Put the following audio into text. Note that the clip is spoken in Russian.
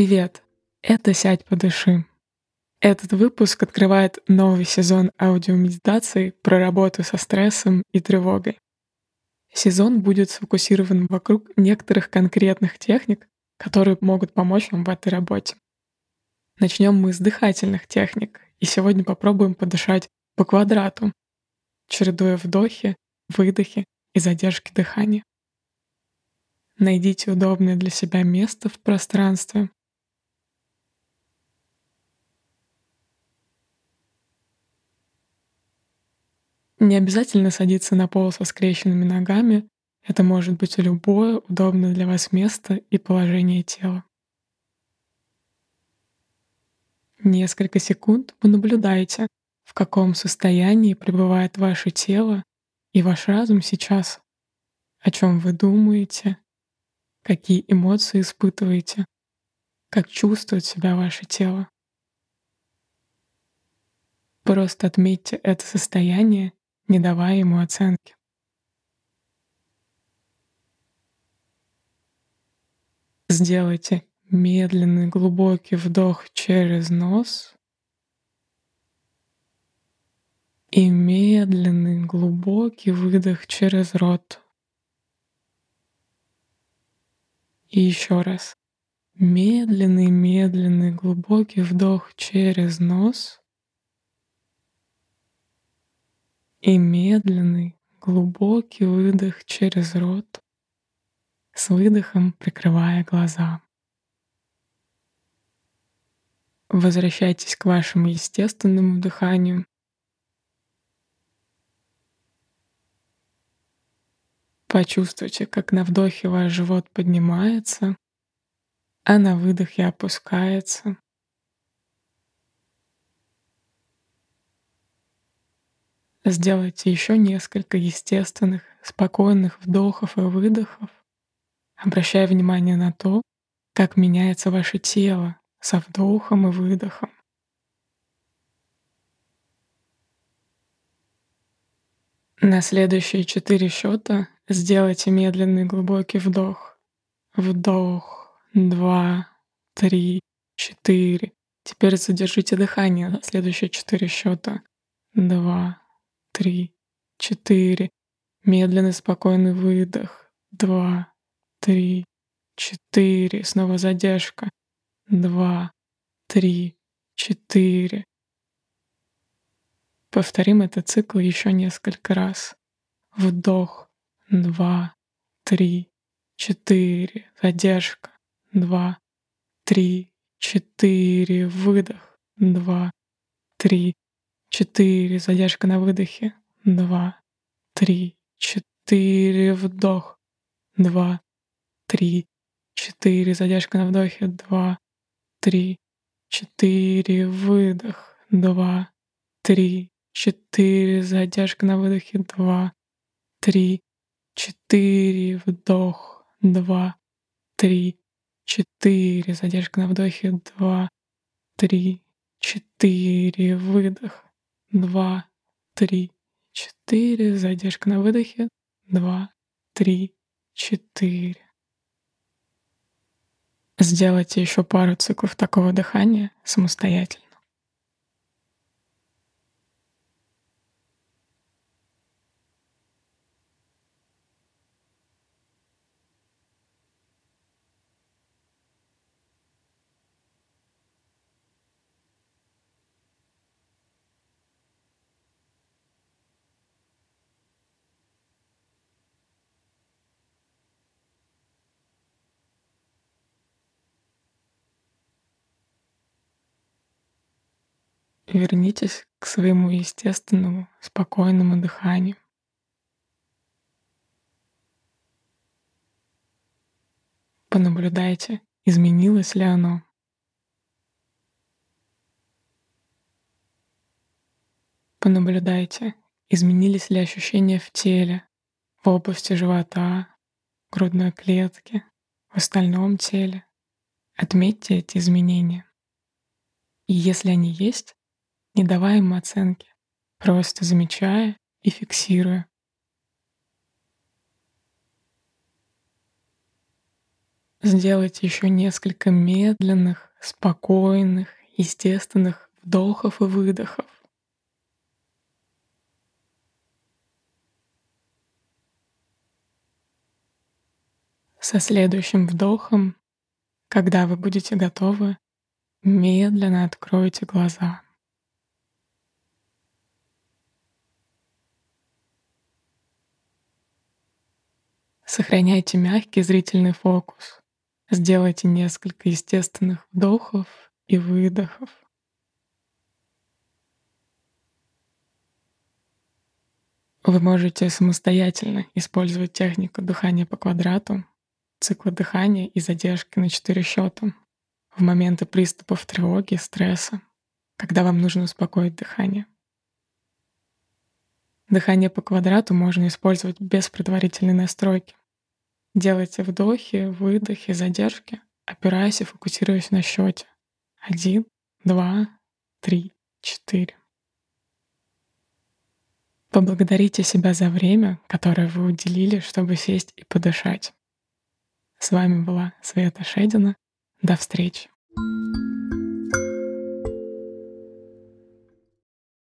Привет! Это «Сядь, подыши». Этот выпуск открывает новый сезон аудиомедитаций про работу со стрессом и тревогой. Сезон будет сфокусирован вокруг некоторых конкретных техник, которые могут помочь вам в этой работе. Начнем мы с дыхательных техник, и сегодня попробуем подышать по квадрату, чередуя вдохи, выдохи и задержки дыхания. Найдите удобное для себя место в пространстве. Не обязательно садиться на пол со скрещенными ногами. Это может быть любое удобное для вас место и положение тела. Несколько секунд вы наблюдаете, в каком состоянии пребывает ваше тело и ваш разум сейчас, о чем вы думаете, какие эмоции испытываете, как чувствует себя ваше тело. Просто отметьте это состояние, не давая ему оценки. Сделайте медленный глубокий вдох через нос и медленный глубокий выдох через рот. И еще раз. Медленный, медленный, глубокий вдох через нос и медленный, глубокий выдох через рот, с выдохом прикрывая глаза. Возвращайтесь к вашему естественному дыханию. Почувствуйте, как на вдохе ваш живот поднимается, а на выдохе опускается. Сделайте еще несколько естественных, спокойных вдохов и выдохов, обращая внимание на то, как меняется ваше тело со вдохом и выдохом. На следующие четыре счета сделайте медленный глубокий вдох. Вдох. Два, три, четыре. Теперь задержите дыхание на следующие четыре счета. Два, три, четыре. Медленный спокойный выдох. Два, три, четыре. Снова задержка. Два, три, четыре. Повторим этот цикл еще несколько раз. Вдох. Два, три, четыре. Задержка. Два, три, четыре. Выдох. Два, три, четыре. Задержка на выдохе. Два, три, четыре. Вдох. Два, три, четыре. Задержка на вдохе. Два, три, четыре. Выдох. Два, три, четыре, задержка на выдохе, два, три, четыре, вдох, два, три, четыре, задержка на вдохе, два, три, четыре, выдох, два, три, четыре, задержка на выдохе, два, три, четыре. Сделайте еще пару циклов такого дыхания самостоятельно. Вернитесь к своему естественному, спокойному дыханию. Понаблюдайте, изменилось ли оно. Понаблюдайте, изменились ли ощущения в теле, в области живота, грудной клетки, в остальном теле. Отметьте эти изменения. И если они есть, не давая им оценки, просто замечая и фиксируя. Сделайте еще несколько медленных, спокойных, естественных вдохов и выдохов. Со следующим вдохом, когда вы будете готовы, медленно откройте глаза. Сохраняйте мягкий зрительный фокус. Сделайте несколько естественных вдохов и выдохов. Вы можете самостоятельно использовать технику дыхания по квадрату, циклы дыхания и задержки на 4 счета в моменты приступов тревоги, стресса, когда вам нужно успокоить дыхание. Дыхание по квадрату можно использовать без предварительной настройки. Делайте вдохи, выдохи, задержки, опираясь и фокусируясь на счете. Один, два, три, четыре. Поблагодарите себя за время, которое вы уделили, чтобы сесть и подышать. С вами была Света Шедина. До встречи.